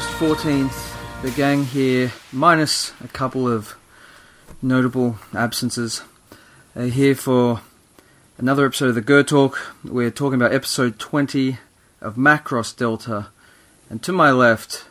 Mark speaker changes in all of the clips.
Speaker 1: August 14th, the gang here, minus a couple of notable absences, are here for another episode of the Ger Talk. We're talking about episode 20 of Macross Delta. And to my left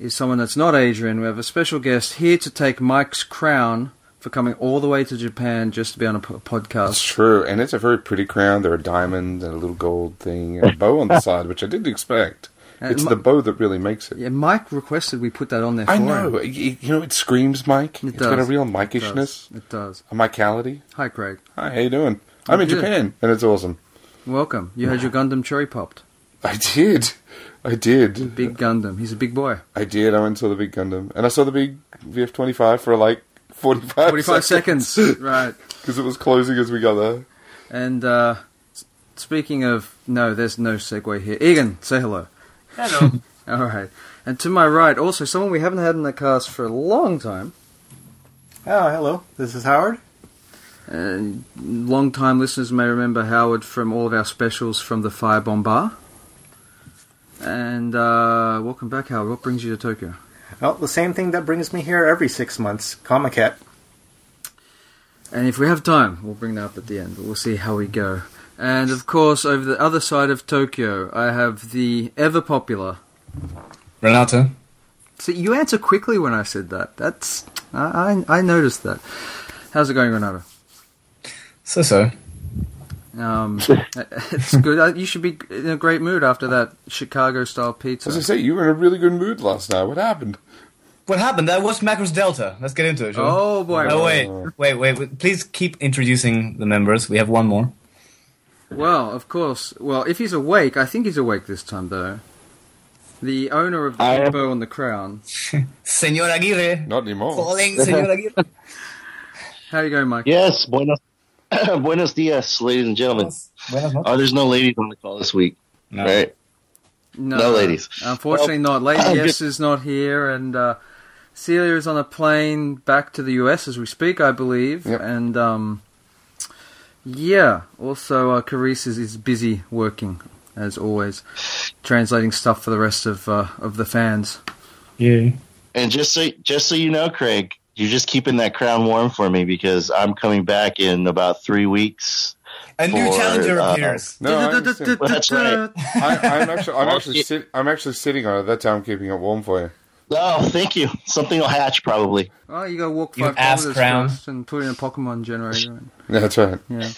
Speaker 1: is someone that's not Adrian. We have a special guest here to take Mike's crown for coming all the way to Japan just to be on a podcast.
Speaker 2: true, and it's a very pretty crown. There are diamonds and a little gold thing, and a bow on the side, which I didn't expect.
Speaker 1: And
Speaker 2: It's
Speaker 1: Mi-
Speaker 2: the bow that really makes it.
Speaker 1: Yeah, Mike requested we put that on there for
Speaker 2: I know. y- You know, it screams Mike.
Speaker 1: It
Speaker 2: It's got a real
Speaker 1: It does. It does.
Speaker 2: a Micality.
Speaker 1: Hi, Craig.
Speaker 2: Hi, how you doing? I'm in. Japan, and it's awesome.
Speaker 1: Welcome. You had your Gundam cherry popped.
Speaker 2: I did. I did.
Speaker 1: Big Gundam. He's a big boy.
Speaker 2: I did. I went and saw the big Gundam, and I saw the big VF25 for like 45,
Speaker 1: 45 seconds. right.
Speaker 2: because it was closing as we got there.
Speaker 1: And uh, speaking of, no, there's no segue here. Egan, say hello.
Speaker 3: Hello.
Speaker 1: All right. And to my right, also someone we haven't had in the cast for a long time.
Speaker 3: oh, hello. This is Howard.
Speaker 1: And long-time listeners may remember Howard from all of our specials from the Firebomb Bar. And uh, welcome back, Howard. What brings you to Tokyo?
Speaker 3: Well, the same thing that brings me here every six months. Comiket.
Speaker 1: And if we have time, we'll bring that up at the end, but we'll see how we go. And of course, over the other side of Tokyo, I have the ever popular.
Speaker 4: Renato.
Speaker 1: See, you answer quickly when I said that. That's I I, I noticed that. How's it going, Renato?
Speaker 4: So so.
Speaker 1: Um, it's good. Uh, You should be in a great mood after that Chicago-style pizza.
Speaker 2: As I say, you were in a really good mood last night. What happened?
Speaker 4: What happened? I watched Macross Delta. Let's get into it. shall we?
Speaker 1: Oh boy!
Speaker 4: Oh wait, wait, wait, wait! Please keep introducing the members. We have one more.
Speaker 1: Well, of course. Well, if he's awake, I think he's awake this time, though. The owner of the
Speaker 5: I
Speaker 1: big
Speaker 5: am-
Speaker 1: bow on the crown.
Speaker 4: Senor Aguirre.
Speaker 2: Not anymore.
Speaker 4: Calling Senor Aguirre.
Speaker 1: How you going, Mike?
Speaker 5: Yes, buenos, buenos dias, ladies and gentlemen.
Speaker 4: Buenas noches.
Speaker 5: Oh, there's no ladies on the call this week,
Speaker 4: No.
Speaker 5: right? No ladies.
Speaker 1: Unfortunately, not. Lady
Speaker 5: I'm
Speaker 1: S is not here, and uh, Celia is on a plane back to the US as we speak, I believe.
Speaker 2: Yep.
Speaker 1: And um, yeah, also uh, Carice is, is busy working as always, translating stuff for the rest of uh, of the fans.
Speaker 4: Yeah.
Speaker 5: And just so just so you know, Craig, you're just keeping that crown warm for me because I'm coming back in about three weeks.
Speaker 4: A new challenger
Speaker 5: uh,
Speaker 4: appears.
Speaker 2: No, I understand.
Speaker 5: That's right.
Speaker 2: I, I'm actually, I'm actually,
Speaker 5: it-
Speaker 2: sit, I'm actually sitting on it. That's how I'm keeping it warm for you.
Speaker 5: Oh, thank you. Something will hatch probably.
Speaker 1: Oh, you gotta walk
Speaker 4: You
Speaker 1: five kilometers first and put in a Pokemon generator.
Speaker 2: Yeah, that's right.
Speaker 1: Yeah.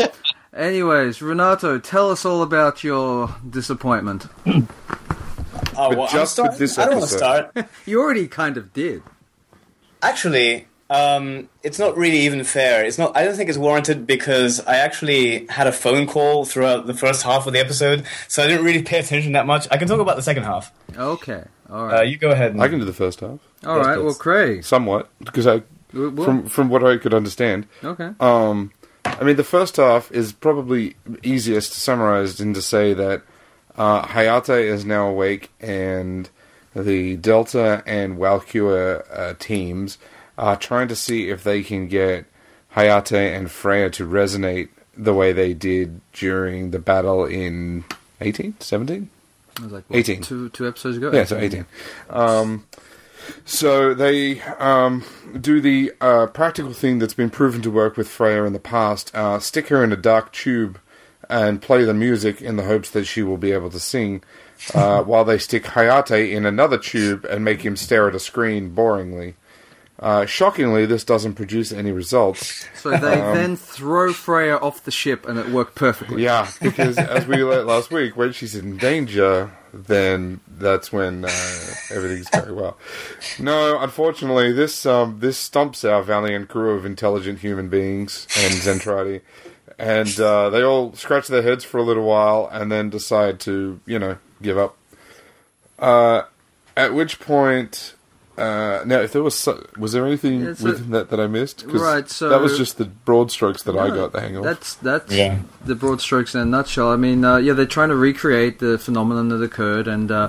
Speaker 1: Anyways, Renato, tell us all about your disappointment.
Speaker 4: Oh,
Speaker 2: But
Speaker 4: well, I'm
Speaker 2: just with this
Speaker 4: I don't want to start.
Speaker 1: You already kind of did.
Speaker 4: Actually, um, it's not really even fair. It's not. I don't think it's warranted because I actually had a phone call throughout the first half of the episode, so I didn't really pay attention that much. I can talk about the second half.
Speaker 1: Okay. All
Speaker 4: Uh, you go ahead. And,
Speaker 2: I can do the first half,
Speaker 1: all
Speaker 4: yes,
Speaker 1: right. Well, Craig.
Speaker 2: somewhat, because I,
Speaker 1: w- well,
Speaker 2: from from what I could understand.
Speaker 1: okay.
Speaker 2: Um, I mean, the first half is probably easiest summarized in to say that uh, Hayate is now awake, and the Delta and Walküre uh, teams are trying to see if they can get Hayate and Freya to resonate the way they did during the battle in 18, 17?
Speaker 1: I was like, what,
Speaker 2: 18.
Speaker 1: Two, two episodes ago?
Speaker 2: Yeah, so 18. Um, so they um, do the uh, practical thing that's been proven to work with Freya in the past uh, stick her in a dark tube and play the music in the hopes that she will be able to sing, uh, while they stick Hayate in another tube and make him stare at a screen boringly. Uh, shockingly, this doesn't produce any results.
Speaker 1: So they then throw Freya off the ship and it worked perfectly.
Speaker 2: Yeah, because as we learned last week, when she's in danger, then that's when uh, everything's going well. No, unfortunately, this um, this stumps our valiant crew of intelligent human beings and Zentradi, and uh, they all scratch their heads for a little while and then decide to, you know, give up. Uh, at which point. Uh, now, if there was so, was there anything
Speaker 1: Yeah, so-
Speaker 2: within that that I missed? 'Cause
Speaker 1: Right, so-
Speaker 2: that was just the broad strokes that I got the hang of.
Speaker 1: That's that's
Speaker 4: Yeah.
Speaker 1: the broad strokes in a nutshell. I mean, uh, yeah, they're trying to recreate the phenomenon that occurred, and uh,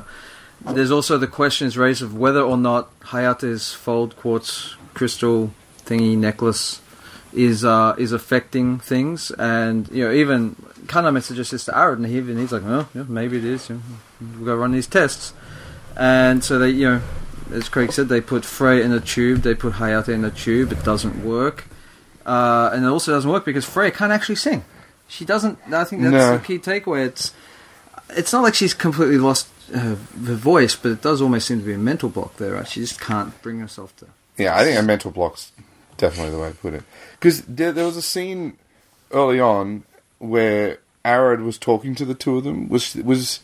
Speaker 1: there's also the questions raised of whether or not Hayate's fold quartz crystal thingy necklace is uh, is affecting things, and you know, even Kana messages this to Aaron, and he, even he's like, well, yeah, maybe it is. You know, We've got to run these tests. And so they, you know, as Craig said, they put Frey in a tube, they put Hayate in a tube. It doesn't work, uh, and it also doesn't work because Frey can't actually sing. She doesn't. I think that's
Speaker 2: No.
Speaker 1: the key takeaway. It's it's not like she's completely lost her, her voice, but it does almost seem to be a mental block there. Right? She just can't bring herself to.
Speaker 2: Yeah, I think a mental block's definitely the way to put it. Because there, there was a scene early on where Arad was talking to the two of them. Was was,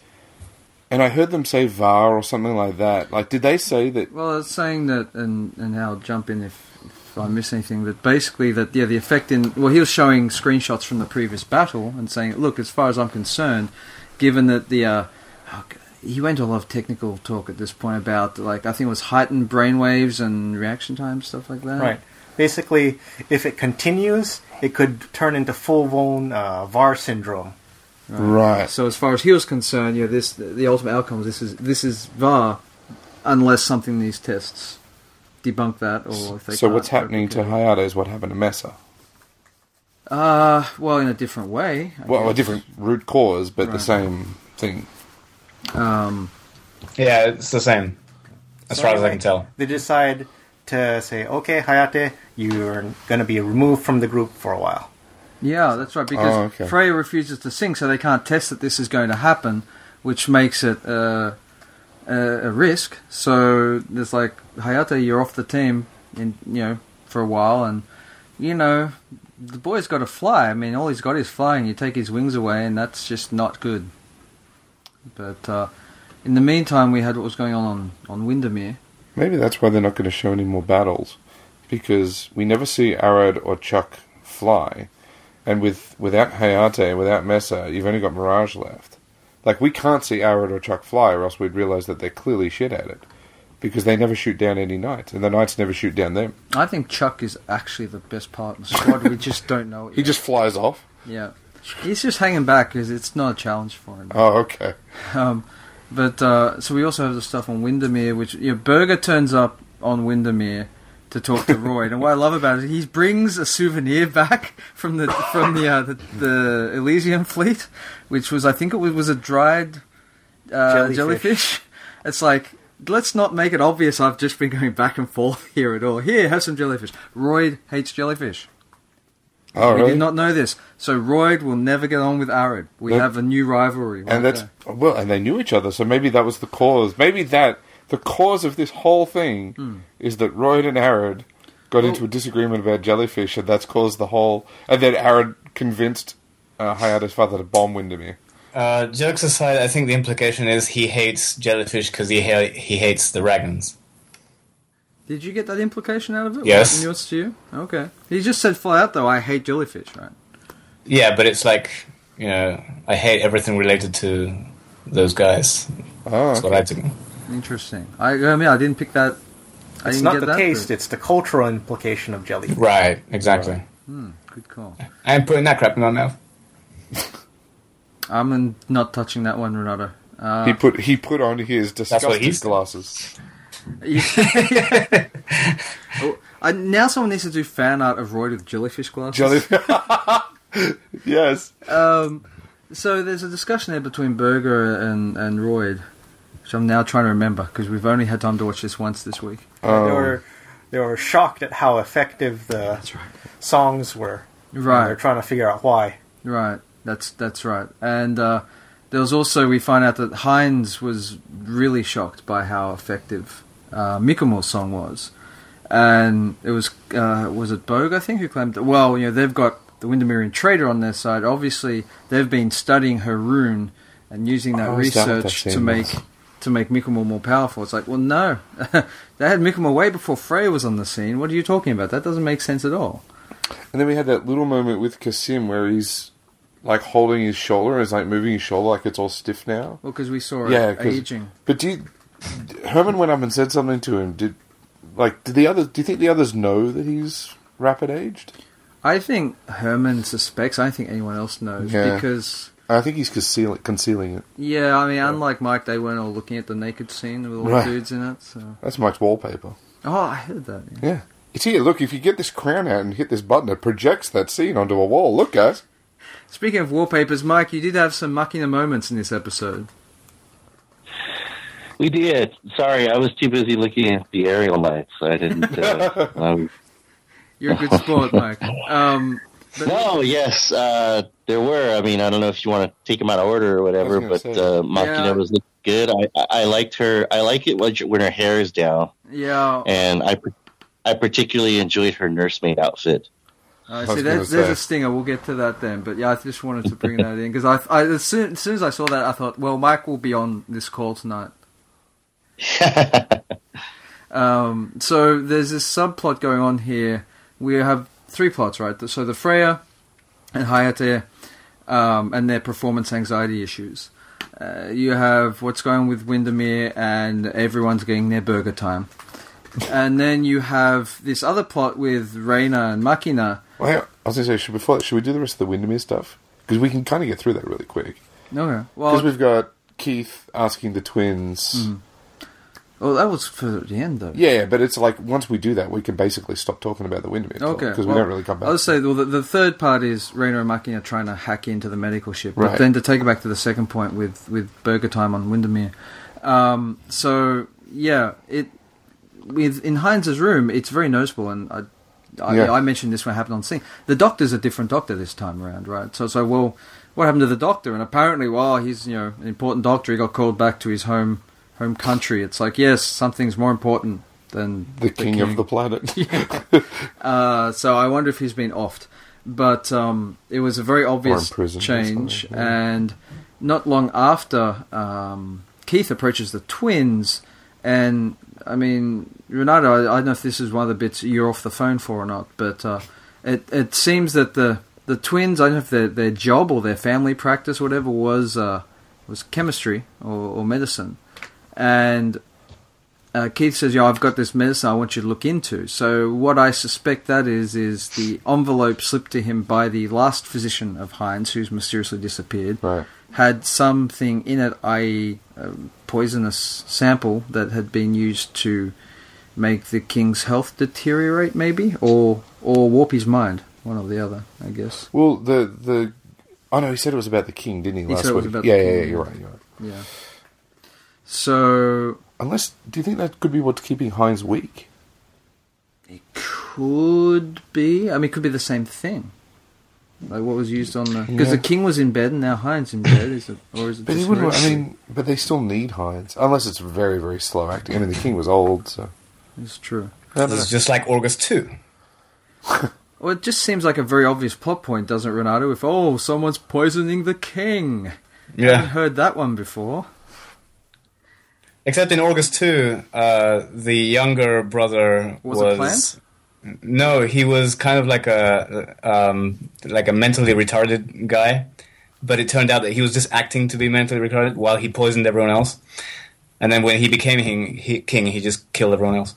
Speaker 2: and I heard them say "var" or something like that. Like, did they say that?
Speaker 1: Well, it's saying that, and and I'll jump in if, if I miss anything. But basically, that yeah, the effect in well, he was showing screenshots from the previous battle and saying, look, as far as I'm concerned, given that the uh, oh, he went to a lot of technical talk at this point about like I think it was heightened brainwaves and reaction time stuff like that.
Speaker 3: Right. Basically, if it continues, it could turn into full-blown uh, VAR syndrome.
Speaker 2: Right.
Speaker 1: So as far as he was concerned, yeah, this the ultimate outcome is this is this is VAR, unless something in these tests debunk that or if they
Speaker 2: So
Speaker 1: can't
Speaker 2: what's happening to
Speaker 1: replicate it.
Speaker 2: Hayate is what happened to Mesa.
Speaker 1: Uh, well, in a different way. I
Speaker 2: Well, a different root cause, but the same thing.
Speaker 1: Um,
Speaker 4: Yeah, it's the same. As
Speaker 3: So
Speaker 4: far as I can tell.
Speaker 3: They decide to say, okay, Hayate, you're going to be removed from the group for a while.
Speaker 1: Yeah, that's right. Because
Speaker 2: Oh, okay.
Speaker 1: Freya refuses to sing, so they can't test that this is going to happen, which makes it uh, a, a risk. So there's like Hayate, you're off the team, in you know, for a while, and you know, the boy's got to fly. I mean, all he's got is flying. You take his wings away, and that's just not good. But uh, in the meantime, we had what was going on on, on Windermere.
Speaker 2: Maybe that's why they're not going to show any more battles, because we never see Arad or Chuck fly, and with without Hayate, without Mesa, you've only got Mirage left. Like we can't see Arad or Chuck fly, or else we'd realize that they're clearly shit at it, because they never shoot down any knights, and the knights never shoot down them.
Speaker 1: I think Chuck is actually the best part in the squad. we just don't know it.
Speaker 2: He
Speaker 1: yet.
Speaker 2: just flies off.
Speaker 1: Yeah. He's just hanging back because it's not a challenge for him.
Speaker 2: Oh, okay.
Speaker 1: Um, but uh, so we also have the stuff on Windermere, which you know, Berger turns up on Windermere to talk to Roy. and what I love about it, he brings a souvenir back from the from the uh, the, the Elysion fleet, which was I think it was, was a dried uh,
Speaker 3: Jellyfish.
Speaker 1: jellyfish. It's like. Let's not make it obvious I've just been going back and forth here at all. Here, have some jellyfish. Roy hates jellyfish.
Speaker 2: Oh,
Speaker 1: We
Speaker 2: really?
Speaker 1: did not know this. So Roid will never get on with Arad. We
Speaker 2: Nope.
Speaker 1: have a new rivalry. right
Speaker 2: and that's
Speaker 1: there.
Speaker 2: well, and they knew each other, so maybe that was the cause. Maybe that the cause of this whole thing
Speaker 1: Hmm.
Speaker 2: is that Roid and Arad got into a disagreement about jellyfish, and that's caused the whole. And then Arad convinced uh, Hayate's father to bomb Windermere.
Speaker 4: Uh, jokes aside, I think the implication is he hates jellyfish because he ha- he hates the dragons.
Speaker 1: Did you get that implication out of it?
Speaker 4: Yes.
Speaker 1: Was it yours to you? Okay. He just said flat out though, I hate jellyfish, right?
Speaker 4: Yeah, but it's like you know, I hate everything related to those guys.
Speaker 2: Oh,
Speaker 4: That's what I took.
Speaker 1: Interesting. I, I mean, I didn't pick that. I
Speaker 3: It's
Speaker 1: didn't
Speaker 3: the
Speaker 1: that,
Speaker 3: taste,
Speaker 1: but-
Speaker 3: it's the cultural implication of jelly.
Speaker 4: Right, exactly.
Speaker 1: Hmm, good call.
Speaker 4: I'm putting that crap in my mouth.
Speaker 1: I'm not touching that one, Renato. Uh,
Speaker 2: he put he put on his disgusting
Speaker 4: he's-
Speaker 2: glasses.
Speaker 1: oh, I, now someone needs to do fan art of Roy with jellyfish glasses.
Speaker 2: Jelly. yes.
Speaker 1: Um, so there's a discussion there between Berger and and Roid, which I'm now trying to remember because we've only had time to watch this once this week.
Speaker 3: they
Speaker 2: Um,
Speaker 3: were they were shocked at how effective the
Speaker 1: right.
Speaker 3: songs were.
Speaker 1: Right.
Speaker 3: They're trying to figure out why.
Speaker 1: Right. That's that's right. And uh, there was also we find out that Heinz was really shocked by how effective uh, Mikumo's song was, and it was uh, was it Bogue I think who claimed that well you know they've got the Windermere Trader on their side. Obviously they've been studying her rune and using that
Speaker 2: Oh, is that
Speaker 1: research to make
Speaker 2: was?
Speaker 1: To make Mikumo more powerful. It's like well no, they had Mikumo way before Frey was on the scene. What are you talking about? That doesn't make sense at all.
Speaker 2: And then we had that little moment with Kasim where he's like holding his shoulder and is like moving his shoulder like it's all stiff now.
Speaker 1: Well, because we saw it
Speaker 2: Yeah, 'cause-
Speaker 1: aging.
Speaker 2: But do you, Herman went up and said something to him? Did like did the others? Do you think the others know that he's rapid aged?
Speaker 1: I think Herman suspects. I don't think anyone else knows
Speaker 2: Yeah.
Speaker 1: because,
Speaker 2: I think he's concealing concealing it.
Speaker 1: yeah, I mean, unlike Mike, they weren't all looking at the naked scene with all
Speaker 2: Right.
Speaker 1: the dudes in it. So,
Speaker 2: That's Mike's wallpaper.
Speaker 1: oh, I heard that. yeah.
Speaker 2: Yeah. It's here. Look, if you get this crown out and hit this button, it projects that scene onto a wall. Look, guys.
Speaker 1: Speaking of wallpapers, Mike, you did have some mucking the moments in this episode.
Speaker 5: We did. Sorry, I was too busy looking at the aerial lights, so I didn't. Uh, um,
Speaker 1: You're a good sport, Mike. Um, but
Speaker 5: no, yes, uh, there were. I mean, I don't know if you want to take them out of order or whatever, but
Speaker 2: gonna
Speaker 5: uh, Makina
Speaker 1: Yeah.
Speaker 5: was looking good. I, I, I liked her. I like it when, when her hair is down,
Speaker 1: yeah,
Speaker 5: and I, I particularly enjoyed her nursemaid outfit.
Speaker 1: Uh, see, there's, there's a stinger. We'll get to that then. But yeah, I just wanted to bring that in because I, I as, soon, as soon as I saw that, I thought, well, Mike will be on this call tonight. Um, so there's this subplot going on here. We have three plots, right? So the Freya and Hayate um, and their performance anxiety issues. Uh, you have what's going on with Windermere and everyone's getting their burger time. and then you have this other plot with Reina and Makina.
Speaker 2: Well. I was going to say, should, before, should we do the rest of the Windermere stuff? Because we can kind of get through that really quick.
Speaker 1: Okay.
Speaker 2: Because
Speaker 1: Well,
Speaker 2: we've got Keith asking the twins.
Speaker 1: Mm-hmm. Well, that was for the end, though.
Speaker 2: Yeah, but it's like once we do that, we can basically stop talking about the Windermere
Speaker 1: Okay.
Speaker 2: because
Speaker 1: well,
Speaker 2: we don't really come back.
Speaker 1: I'll say well, the, the third part is Reina and Makina trying to hack into the medical ship. But
Speaker 2: Right.
Speaker 1: then to take it back to the second point with, with Burger Time on Windermere. Um, so, yeah, it with in Heinz's room, it's very noticeable. And I, I,
Speaker 2: Yeah.
Speaker 1: I mentioned this when it happened on scene. The doctor's a different doctor this time around, right? So, so well, what happened to the doctor? And apparently, while he's you know an important doctor, he got called back to his home home country. It's like yes, something's more important than
Speaker 2: the, king, of the planet.
Speaker 1: uh, so I wonder if he's been offed. But um, it was a very obvious change,
Speaker 2: yeah.
Speaker 1: and not long after, um, Keith approaches the twins, and I mean, Renato, I, I don't know if this is one of the bits you're off the phone for or not, but uh, it it seems that the the twins, I don't know if their their job or their family practice, or whatever, was uh, was chemistry or, or medicine, and uh, Keith says, "Yeah, I've got this medicine I want you to look into." So what I suspect that is is the envelope slipped to him by the last physician of Heinz, who's mysteriously disappeared,
Speaker 2: right.
Speaker 1: had something in it, i.e., a poisonous sample that had been used to make the king's health deteriorate, maybe, or or warp his mind, one or the other, I guess.
Speaker 2: Well, the the oh no, he said it was about the king, didn't he?
Speaker 1: He
Speaker 2: last
Speaker 1: was
Speaker 2: week.
Speaker 1: about the
Speaker 2: yeah,
Speaker 1: king,
Speaker 2: yeah, yeah,
Speaker 1: yeah.
Speaker 2: you're right. You're right.
Speaker 1: Yeah. So
Speaker 2: Unless, do you think that could be what's keeping Heinz weak?
Speaker 1: It could be. I mean, it could be the same thing. Like what was used on the because
Speaker 2: Yeah.
Speaker 1: the king was in bed and now Heinz in bed. Is it or is it?
Speaker 2: But he wouldn't. I mean, but they still need Heinz, unless it's very, very slow acting. I mean, the king was old, so
Speaker 1: it's true.
Speaker 2: I don't.
Speaker 4: It's just like August 2.
Speaker 1: Well, it just seems like a very obvious plot point, doesn't it, Renato? If oh, someone's poisoning the king. Yeah, I haven't heard that one before.
Speaker 4: Except in August 2, uh, the younger brother
Speaker 1: Was a
Speaker 4: was. No, he was kind of like a um, like a mentally retarded guy, but it turned out that he was just acting to be mentally retarded while he poisoned everyone else. And then when he became king, he, king, he just killed everyone else.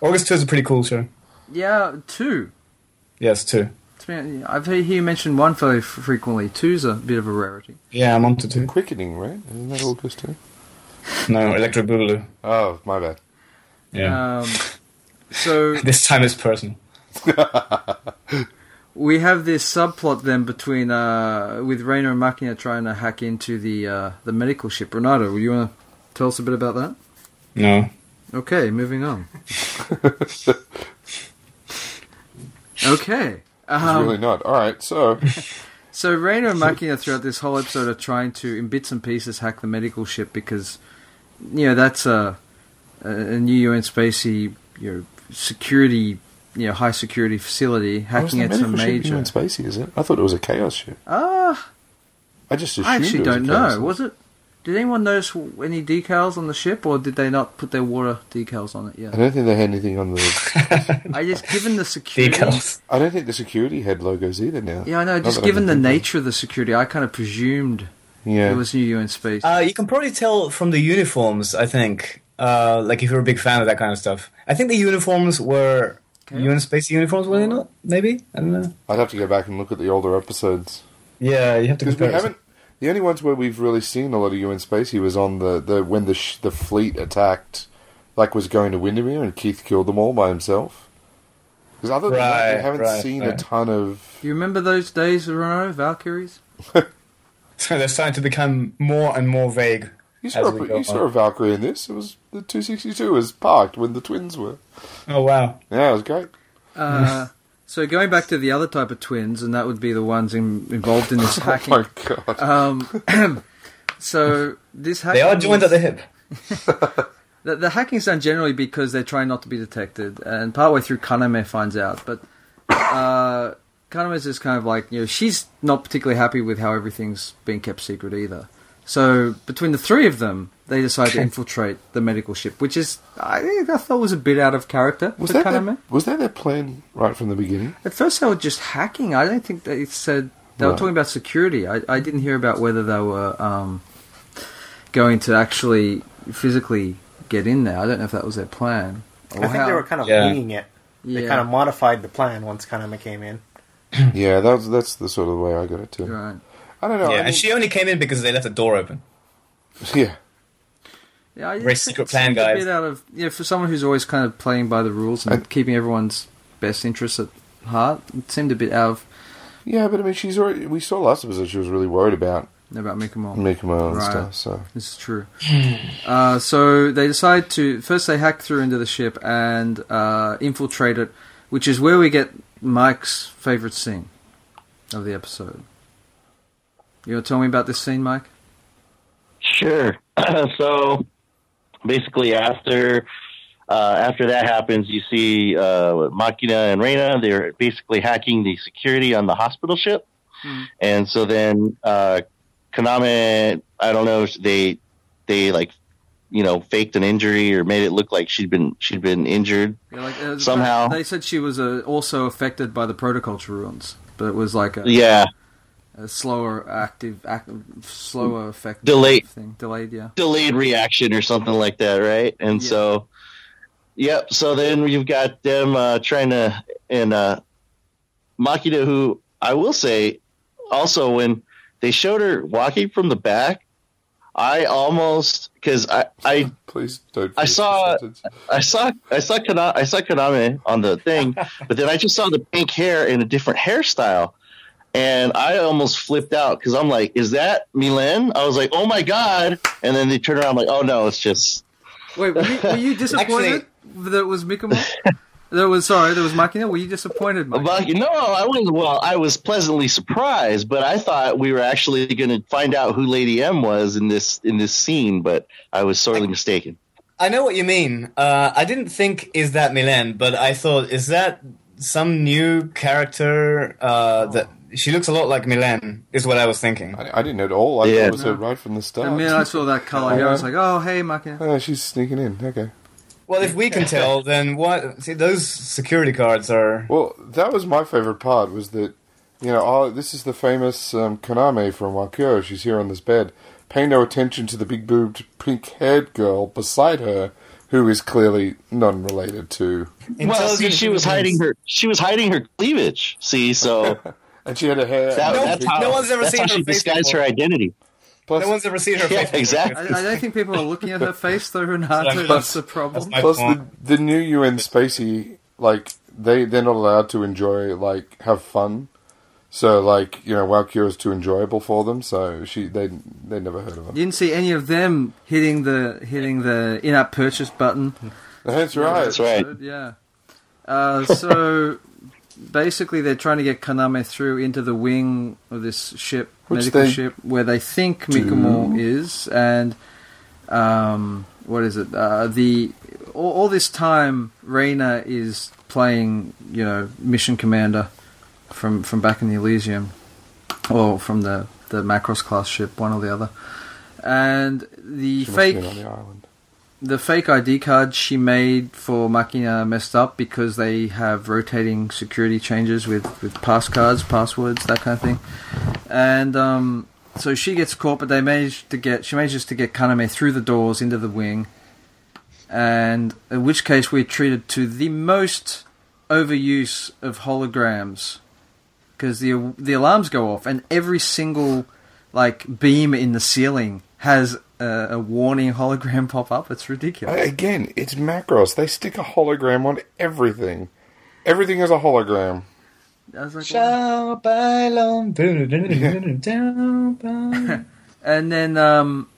Speaker 4: August 2 is a pretty cool show.
Speaker 1: Yeah, two.
Speaker 4: Yes, two.
Speaker 1: I've heard you mention one fairly frequently. Two's a bit of a rarity.
Speaker 4: Yeah, I'm on to two.
Speaker 2: quickening, right? Isn't that August too?
Speaker 4: No, Electric Boogaloo.
Speaker 2: Oh, my bad.
Speaker 4: Yeah.
Speaker 1: Um, so
Speaker 4: this time it's personal.
Speaker 1: we have this subplot then between uh, with Reina and Makina trying to hack into the uh, the medical ship. Renato, will you want to tell us a bit about that?
Speaker 4: No.
Speaker 1: Okay, moving on. okay.
Speaker 2: It's
Speaker 1: Um,
Speaker 2: really not. All right, so
Speaker 1: So Reina and Makina throughout this whole episode are trying to, in bits and pieces, hack the medical ship because, you know, that's a a, a new UN Spacy, you know, security, you know, high security facility. Hacking
Speaker 2: the
Speaker 1: it's a
Speaker 2: medical ship
Speaker 1: major.
Speaker 2: in Spacey, is it? I thought it was a Xaos ship.
Speaker 1: Ah,
Speaker 2: I just assumed
Speaker 1: I actually
Speaker 2: it was
Speaker 1: don't
Speaker 2: a Xaos
Speaker 1: know. Was it? Did anyone notice any decals on the ship, or did they not put their water decals on it yet?
Speaker 2: I don't think they had anything on the.
Speaker 1: I just given the security.
Speaker 4: Decals.
Speaker 2: I don't think the security had logos either now.
Speaker 1: Yeah, I know. Just given the
Speaker 2: think of.
Speaker 1: nature of the security, I kind of presumed
Speaker 2: Yeah.
Speaker 1: it was new UN Spacy.
Speaker 4: Uh, you can probably tell from the uniforms, I think. Uh, like if you're a big fan of that kind of stuff. I think the uniforms were
Speaker 1: Okay.
Speaker 4: UN Spacy uniforms, were they not? Maybe? I don't know.
Speaker 2: I'd have to go back and look at the older episodes.
Speaker 4: Yeah, you have to
Speaker 2: Because we haven't. The only ones where we've really seen a lot of UN Spacy was on the, the when the sh- the fleet attacked, like was going to Windermere and Keith killed them all by himself. Because other than that, we haven't
Speaker 4: right,
Speaker 2: seen a ton of.
Speaker 1: Do you remember those days, Renato? Valkyries?
Speaker 4: So they're starting to become more and more vague.
Speaker 2: You saw,
Speaker 4: As we
Speaker 2: a,
Speaker 4: go
Speaker 2: you saw a Valkyrie in this. It was the 262 was parked when the twins were.
Speaker 4: Oh wow.
Speaker 2: Yeah, it was great.
Speaker 1: Uh, so going back to the other type of twins, and that would be the ones in, involved in this hacking.
Speaker 2: Oh my god!
Speaker 1: Um, so this hacking
Speaker 4: They are joined at the hip.
Speaker 1: The, the hacking's done generally because they're trying not to be detected, and partway through, Kaname finds out. But uh, Kaname's just kind of like, you know, she's not particularly happy with how everything's being kept secret either. So between the three of them, they decide to infiltrate the medical ship, which is, I think, I thought was a bit out of character
Speaker 2: Was
Speaker 1: for
Speaker 2: that
Speaker 1: Kaname.
Speaker 2: their, was that their plan right from the beginning?
Speaker 1: At first, they were just hacking. I don't think they said they were talking about security. I, I didn't hear about whether they were um, going to actually physically get in there. I don't know if that was their plan. or
Speaker 3: I think
Speaker 1: how-
Speaker 3: they were kind of
Speaker 4: Yeah.
Speaker 3: winging it. They
Speaker 1: Yeah.
Speaker 3: kind of modified the plan once Kaname came in.
Speaker 2: yeah, that's that's the sort of way I got it too.
Speaker 1: right.
Speaker 2: I don't know.
Speaker 4: Yeah,
Speaker 2: I mean,
Speaker 4: and she only came in because they left the door open.
Speaker 2: yeah,
Speaker 1: Yeah, I
Speaker 4: Very secret plan,
Speaker 1: seemed a
Speaker 4: guys.
Speaker 1: bit out of yeah, for someone who's always kind of playing by the rules and
Speaker 2: And-
Speaker 1: keeping everyone's best interests at heart. It seemed a bit out of
Speaker 2: yeah, but I mean, she's already. We saw last episode she was really worried about
Speaker 1: about Mikumo.
Speaker 2: Mikumo and
Speaker 1: Right.
Speaker 2: stuff. So
Speaker 1: This is true. uh, so they decide to first they hack through into the ship and uh, infiltrate it, which is where we get Mike's favorite scene of the episode. You want to tell me about this scene, Mike?
Speaker 5: Sure. so basically, after uh, after that happens, you see uh, Makina and Reina. They're basically hacking the security on the hospital ship,
Speaker 1: Mhm.
Speaker 5: and so then uh, Kaname, I don't know, they they like you know faked an injury or made it look like she'd been she'd been injured.
Speaker 1: Yeah, like, uh,
Speaker 5: Somehow.
Speaker 1: they said she was uh, also affected by the protoculture ruins, but it was like a,
Speaker 5: Yeah,
Speaker 1: a slower active, act, slower effect
Speaker 5: Delayed.
Speaker 1: thing, delayed. Yeah.
Speaker 5: delayed reaction or something like that, right? And
Speaker 1: Yeah.
Speaker 5: so, yep. So then you've got them uh, trying to and uh, Makina, who I will say, also when they showed her walking from the back, I almost because I I
Speaker 2: please don't.
Speaker 5: I saw- I saw I saw Kana, I saw Kaname on the thing, but then I just saw the pink hair in a different hairstyle. And I almost flipped out because I'm like, "Is that Mylene?" I was like, "Oh my god!" And then they turn around, I'm like, "Oh no, it's just
Speaker 1: Wait, were you, were you disappointed that it was Mikumo? that was sorry, that was Makina. Were you disappointed, Mike?
Speaker 5: Well, no, I was. Well, I was pleasantly surprised, but I thought we were actually going to find out who Lady M was in this in this scene, but I was sorely mistaken.
Speaker 4: I know what you mean. Uh, I didn't think is that Mylene, but I thought is that some new character uh, that she looks a lot like Mylene is what I was thinking.
Speaker 2: I, I didn't know at all. I
Speaker 5: Yeah.
Speaker 2: thought it was her right from the start.
Speaker 1: The minute I saw that color here, I was like, "Oh, hey, Makina."
Speaker 2: Oh, she's sneaking in. Okay.
Speaker 4: Well, if we can tell, then what? See, those security cards are.
Speaker 2: Well, that was my favorite part. Was that you know? Oh, this is the famous um, Kaname from Walküre. She's here on this bed. Pay no attention to the big boobed, pink haired girl beside her, who is clearly non-related to.
Speaker 5: Well, see, she was
Speaker 4: human
Speaker 5: hiding her she was hiding her cleavage. See, so
Speaker 2: And she had a hair.
Speaker 5: that,
Speaker 4: No-
Speaker 5: that's how
Speaker 4: no one's ever
Speaker 5: that's
Speaker 4: seen
Speaker 5: how
Speaker 4: her
Speaker 5: she
Speaker 4: face
Speaker 5: disguised
Speaker 4: before.
Speaker 5: her identity.
Speaker 2: Plus,
Speaker 4: No one's ever seen her
Speaker 5: Yeah,
Speaker 4: face.
Speaker 5: exactly.
Speaker 1: I, I don't think people are looking at her face though, Renato.
Speaker 4: That's-
Speaker 1: That's the problem.
Speaker 4: that's my
Speaker 2: plus
Speaker 4: point.
Speaker 2: the the new UN Spacy, like they they're not allowed to enjoy like have fun. So like you know, Walküre is too enjoyable for them. So she they they never heard of her.
Speaker 1: You didn't see any of them hitting the hitting the in-app purchase button.
Speaker 2: That's right.
Speaker 5: That's right.
Speaker 1: Yeah. Uh, so basically, they're trying to get Kaname through into the wing of this ship,
Speaker 2: Which
Speaker 1: medical
Speaker 2: they
Speaker 1: ship, where they think Mikumo is, and um, what is it? Uh, the all, all this time, Reina is playing, you know, mission commander from from back in the Elysion, or from the the Macross class ship, one or the other. And the
Speaker 2: She must have
Speaker 1: fake
Speaker 2: been on the island.
Speaker 1: The fake ID card she made for Makina messed up because they have rotating security changes with, with pass cards, passwords, that kind of thing. And um, so she gets caught, but they manage to get she manages to get Kaname through the doors into the wing. And in which case we're treated to the most overuse of holograms because the the alarms go off and every single like beam in the ceiling has a, a warning hologram pop up. It's ridiculous.
Speaker 2: Again, it's Macross. They stick a hologram on everything. Everything is a hologram.
Speaker 1: I was like,
Speaker 4: Ciao, bailon.
Speaker 1: and then um,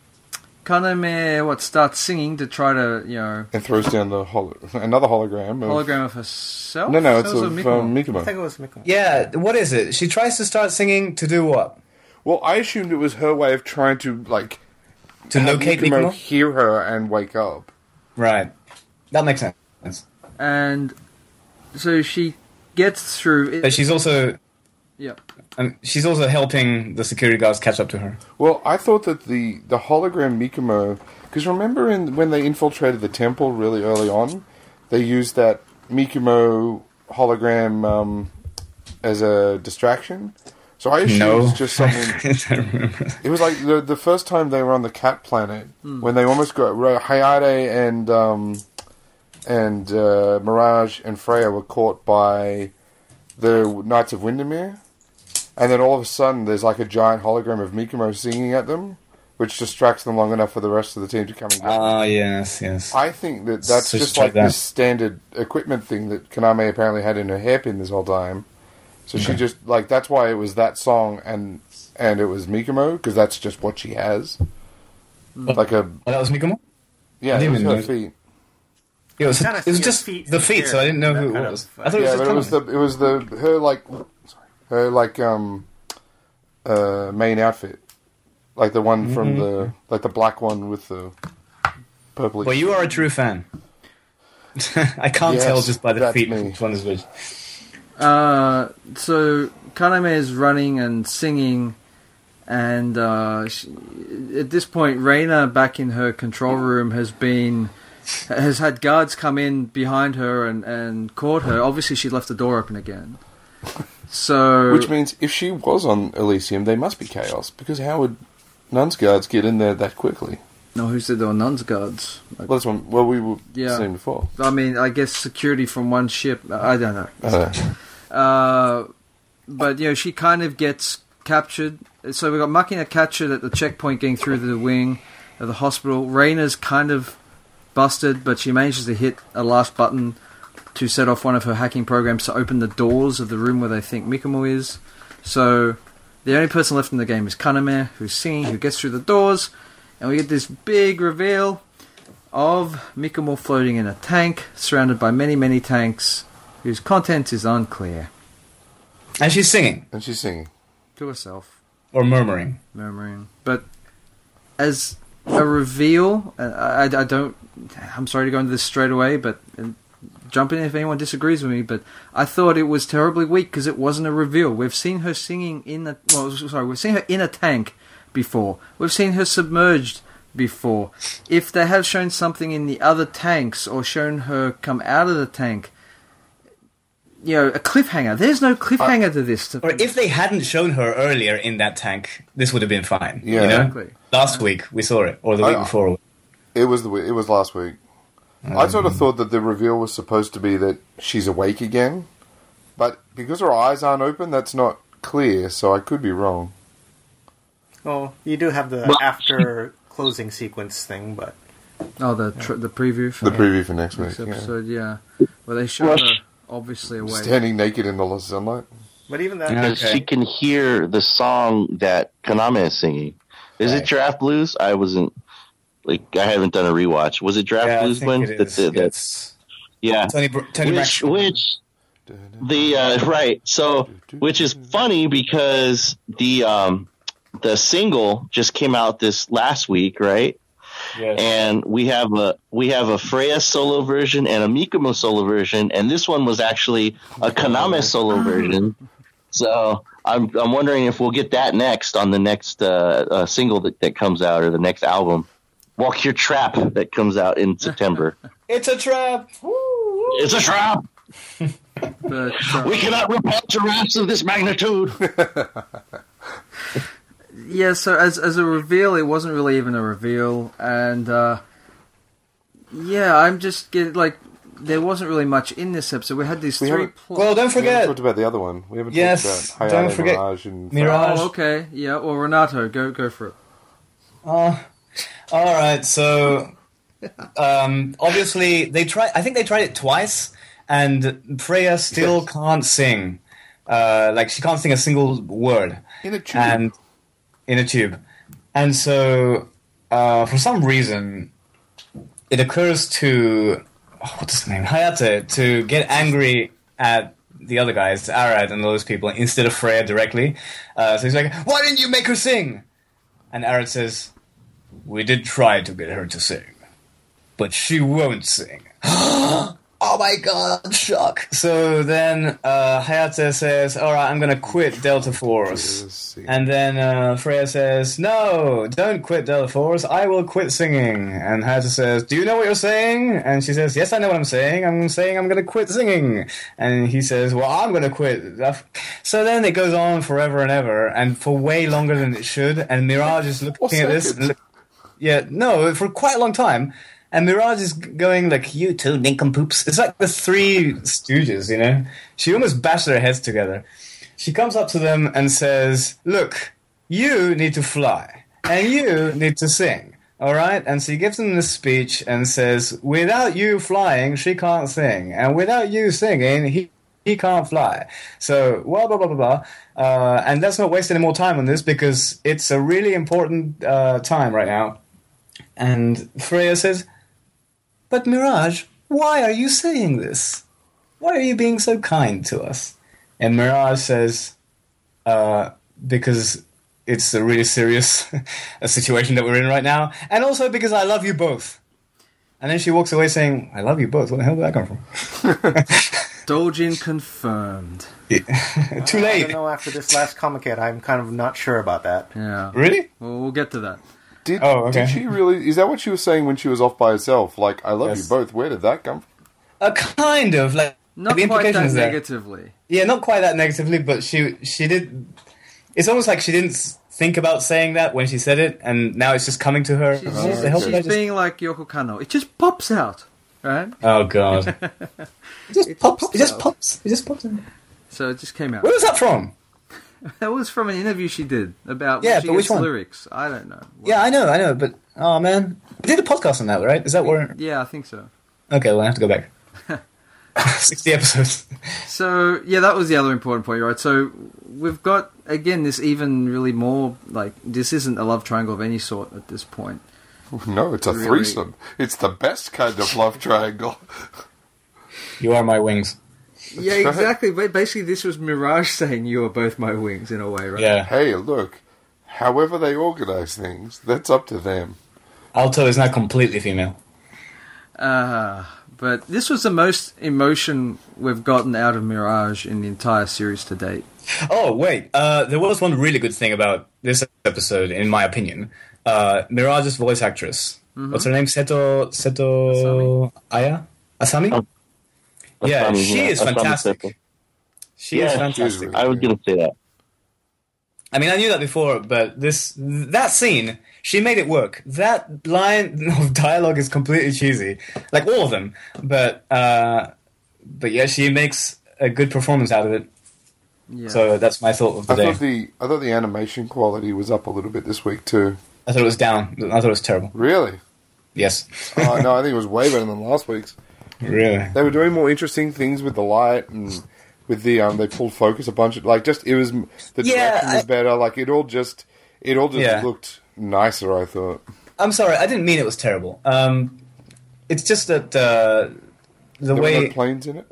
Speaker 1: Kaname what starts singing to try to you know
Speaker 2: And throws down the holo- another hologram. Of,
Speaker 1: hologram of herself.
Speaker 2: No, no, it's
Speaker 1: That
Speaker 2: of
Speaker 1: a Mikumo.
Speaker 2: um,
Speaker 3: I think it was Mikumo.
Speaker 4: Yeah, what is it? She tries to start singing to do what?
Speaker 2: Well, I assumed it was her way of trying to like
Speaker 4: To
Speaker 2: have
Speaker 4: locate
Speaker 2: Mikumo
Speaker 4: Mikumo?
Speaker 2: hear her and wake up.
Speaker 4: Right. That makes sense.
Speaker 1: and so she gets through. It,
Speaker 4: But she's also
Speaker 1: yeah.
Speaker 4: And she's also helping the security guards catch up to her.
Speaker 2: Well, I thought that the the hologram Mikumo, because remember in when they infiltrated the temple really early on, they used that Mikumo hologram um, as a distraction. So I assume
Speaker 4: No.
Speaker 2: it was just something.
Speaker 4: I don't remember.
Speaker 2: It was like the the first time they were on the cat planet when they almost got Hayate and um, and uh, Mirage and Freya were caught by the Knights of Windermere, and then all of a sudden there's like a giant hologram of Mikumo singing at them, which distracts them long enough for the rest of the team to come and get. them.
Speaker 4: Ah, yes, yes.
Speaker 2: I think that that's
Speaker 4: So
Speaker 2: just like
Speaker 4: that.
Speaker 2: this standard equipment thing that Kaname apparently had in her hairpin this whole time. So she just like that's why it was that song and and it was Mikumo because that's just what she has. Like a
Speaker 4: Oh, that was Mikumo?
Speaker 2: yeah, it was
Speaker 4: even
Speaker 2: her
Speaker 4: know.
Speaker 2: feet.
Speaker 4: It was,
Speaker 3: Kinda
Speaker 4: it was just
Speaker 3: feet
Speaker 4: the feet, so I didn't know who it was.
Speaker 3: of-
Speaker 4: I thought it was just
Speaker 2: but it was
Speaker 4: Kaname.
Speaker 2: the it was the her like sorry, her like um uh main outfit, like the one from
Speaker 4: Mm-hmm.
Speaker 2: the like the black one with the purple.
Speaker 4: Well, you are a true fan. I can't
Speaker 2: Yes,
Speaker 4: tell just by the feet
Speaker 2: me.
Speaker 4: which one is which.
Speaker 1: Uh, so Kaname is running and singing, and uh, she, at this point, Reina back in her control room has been has had guards come in behind her and, and caught her. Obviously, she left the door open again. So
Speaker 2: Which means if she was on Elysion, they must be Xaos because how would NUNS guards get in there that quickly?
Speaker 1: no, who said there were NUNS guards? Like,
Speaker 2: Well, that's one. Well, we were
Speaker 1: Yeah.
Speaker 2: saying before.
Speaker 1: I mean, I guess security from one ship. I don't know.
Speaker 2: I don't know.
Speaker 1: Uh, but you know, she kind of gets captured. So we got Makina captured at the checkpoint, getting through the wing of the hospital. Reina's kind of busted, but she manages to hit a last button to set off one of her hacking programs to open the doors of the room where they think Mikumo is. So the only person left in the game is Kaname, who's singing, who gets through the doors, and we get this big reveal of Mikumo floating in a tank, surrounded by many, many tanks, whose content is unclear.
Speaker 4: And she's singing
Speaker 2: And she's singing.
Speaker 1: To herself,
Speaker 4: or murmuring.
Speaker 1: murmuring. But as a reveal, uh, I, I don't. I'm sorry to go into this straight away, but uh, jump in if anyone disagrees with me. But I thought it was terribly weak because it wasn't a reveal. We've seen her singing in a well, sorry, we've seen her in a tank before. We've seen her submerged before. If they have shown something in the other tanks or shown her come out of the tank. You know, a cliffhanger. There's no cliffhanger uh, to this. To,
Speaker 4: Or if they hadn't shown her earlier in that tank, this would have been fine.
Speaker 2: Yeah.
Speaker 4: you know?
Speaker 1: Exactly.
Speaker 4: Last week we saw it, or the week
Speaker 2: I-
Speaker 4: before.
Speaker 2: It was the. It was last week. Mm. I sort of thought that the reveal was supposed to be that she's awake again, but because her eyes aren't open, that's not clear. So I could be wrong.
Speaker 3: Oh, you do have the
Speaker 5: Well-
Speaker 3: after closing sequence thing, but
Speaker 1: Oh, the tr- the preview for
Speaker 2: The preview for next week.
Speaker 1: next
Speaker 2: yeah.
Speaker 1: episode, yeah. Where they show
Speaker 5: Well,
Speaker 1: her
Speaker 5: sh-
Speaker 1: obviously awake.
Speaker 2: Standing naked in the sunlight.
Speaker 3: but even that.
Speaker 5: because
Speaker 4: Okay.
Speaker 5: she can hear the song that Kaname is singing. Is
Speaker 4: Right.
Speaker 5: it Giraffe Blues? I wasn't like I haven't done a rewatch. Was it Giraffe
Speaker 4: Yeah,
Speaker 5: Blues
Speaker 4: think
Speaker 5: when?
Speaker 4: it
Speaker 5: That-
Speaker 4: is.
Speaker 5: that- that-
Speaker 4: It's
Speaker 5: yeah,
Speaker 4: Tony, Br- Tony
Speaker 5: which
Speaker 4: Braxton.
Speaker 5: which the uh, right so which is funny because the um the single just came out this last week, right?
Speaker 4: Yes.
Speaker 5: and we have a we have a Freya solo version and a Mikumo solo version, and this one was actually a Kaname solo version. So I'm I'm wondering if we'll get that next on the next uh, uh, single that, that comes out or the next album, Walküre Trap that comes out in September.
Speaker 4: It's a trap.
Speaker 5: it's a trap.
Speaker 1: But, uh,
Speaker 5: We cannot repel giraffes of this magnitude.
Speaker 1: yeah, so as as a reveal, it wasn't really even a reveal, and uh, yeah, I'm just getting like there wasn't really much in this episode. We had these
Speaker 2: We
Speaker 1: three
Speaker 2: haven't-
Speaker 4: Well, don't forget.
Speaker 2: We haven't talked about the other one. We haven't
Speaker 4: Yes,
Speaker 2: talked about
Speaker 4: don't forget
Speaker 2: Mirage, and
Speaker 4: Mirage.
Speaker 1: oh, okay, yeah. Or Renato, go go for it.
Speaker 4: Uh, all right. So, um, obviously, they tried. I think they tried it twice, and Freya still
Speaker 2: Yes.
Speaker 4: can't sing. Uh, like she can't sing a single word,
Speaker 2: in a tube.
Speaker 4: and in a tube. And so, uh, for some reason, it occurs to oh, what's his name Hayate to get angry at the other guys, Arad and those people, instead of Freya directly. Uh, so he's like, "Why didn't you make her sing?" And Arad says, "We did try to get her to sing, but she won't sing." oh my god, shock. So then uh, Hayate says, Alright, I'm gonna quit Delta Force. And then uh, Freya says, No, don't quit Delta Force, I will quit singing. And Hayate says, Do you know what you're saying? And she says, Yes, I know what I'm saying. I'm saying I'm gonna quit singing. And he says, Well, I'm gonna quit. So then it goes on forever and ever, and for way longer than it should. And Mirage is looking at this. Look, yeah, no, for quite a long time. And Mirage is going like, "You two nincompoops." It's like the three Stooges, you know. She almost bashed their heads together. She comes up to them and says, "Look, you need to fly, and you need to sing." All right, and she gives them this speech and says, "Without you flying, she can't sing, and without you singing, he." He can't fly. So, blah, blah, blah, blah, blah. Uh, and let's not waste any more time on this because it's a really important uh, time right now. And Freya says, but Mirage, why are you saying this? Why are you being so kind to us? And Mirage says, uh, because it's a really serious a situation that we're in right now, and also because I love you both. And then she walks away saying, I love you both. Where the hell did that come from?
Speaker 1: Dojin confirmed.
Speaker 4: Yeah. Too late.
Speaker 3: I don't know. After this last Comiket, I'm kind of not sure about that.
Speaker 1: Yeah.
Speaker 4: Really?
Speaker 1: Well, we'll get to that.
Speaker 2: Did,
Speaker 4: Oh, okay.
Speaker 2: did she really? Is that what she was saying when she was off by herself? Like, I love
Speaker 4: Yes.
Speaker 2: you both. Where did that come from?
Speaker 4: Uh, kind of like
Speaker 1: Not
Speaker 4: the
Speaker 1: quite that
Speaker 4: implications there.
Speaker 1: negatively.
Speaker 4: Yeah, not quite that negatively, but she she did. It's almost like she didn't think about saying that when she said it, and now it's just coming to her.
Speaker 1: She's,
Speaker 4: What
Speaker 1: she's-
Speaker 4: the
Speaker 1: she's
Speaker 4: did just-
Speaker 1: being like Yoko Kanno. It just pops out, right?
Speaker 4: Oh god! it just
Speaker 1: It
Speaker 4: pops.
Speaker 1: pops
Speaker 4: It just pops. It just pops. In.
Speaker 1: So it just came out.
Speaker 4: Where was that from?
Speaker 1: That was from an interview she did about
Speaker 4: Yeah,
Speaker 1: when she
Speaker 4: but which one?
Speaker 1: lyrics. I don't know.
Speaker 4: Yeah, I know, I know, but oh man, we did a podcast on that, right? Is that where?
Speaker 1: Yeah, I think so.
Speaker 4: Okay, well, I have to go back. Sixty episodes.
Speaker 1: So yeah, that was the other important point, right? So we've got again this even really more like this isn't a love triangle of any sort at this point.
Speaker 2: No, it's a
Speaker 1: Really?
Speaker 2: threesome. It's the best kind of love triangle.
Speaker 4: You are my wings.
Speaker 1: Yeah, exactly. Basically, this was Mirage saying you are both my wings in a way, right?
Speaker 4: Yeah,
Speaker 2: hey, look. However they organize things, that's up to them.
Speaker 4: Alto is now completely female.
Speaker 1: Uh, but this was the most emotion we've gotten out of Mirage in the entire series to date.
Speaker 4: Oh wait, uh, there was one really good thing about this episode, in my opinion. Uh, Mirage's voice actress. What's her name? Seto Seto Aya Asami.
Speaker 5: Oh,
Speaker 4: Yeah,
Speaker 5: Asami,
Speaker 4: she is fantastic.
Speaker 5: Seto.
Speaker 4: She is
Speaker 5: Yeah,
Speaker 4: fantastic.
Speaker 5: I was gonna say that.
Speaker 4: I mean, I knew that before, but this that scene, she made it work. That line of dialogue is completely cheesy, like all of them. But uh, but yeah, she makes a good performance out of it.
Speaker 1: Yeah.
Speaker 4: So that's my thought of the
Speaker 2: I
Speaker 4: day.
Speaker 2: thought the I thought the animation quality was up a little bit this week too.
Speaker 4: I thought it was down. I thought it was terrible.
Speaker 2: Really?
Speaker 4: Yes,
Speaker 2: oh no, I think it was way better than last week's.
Speaker 4: Really.
Speaker 2: They were doing more interesting things with the light and with the um. They pulled focus a bunch of like just it was the
Speaker 4: Yeah,
Speaker 2: direction was
Speaker 4: I-
Speaker 2: better. Like it all just it all just
Speaker 4: Yeah.
Speaker 2: looked nicer. I thought.
Speaker 4: I'm sorry, I didn't mean it was terrible. Um, it's just that uh, the
Speaker 2: There were
Speaker 4: way
Speaker 2: no planes in it.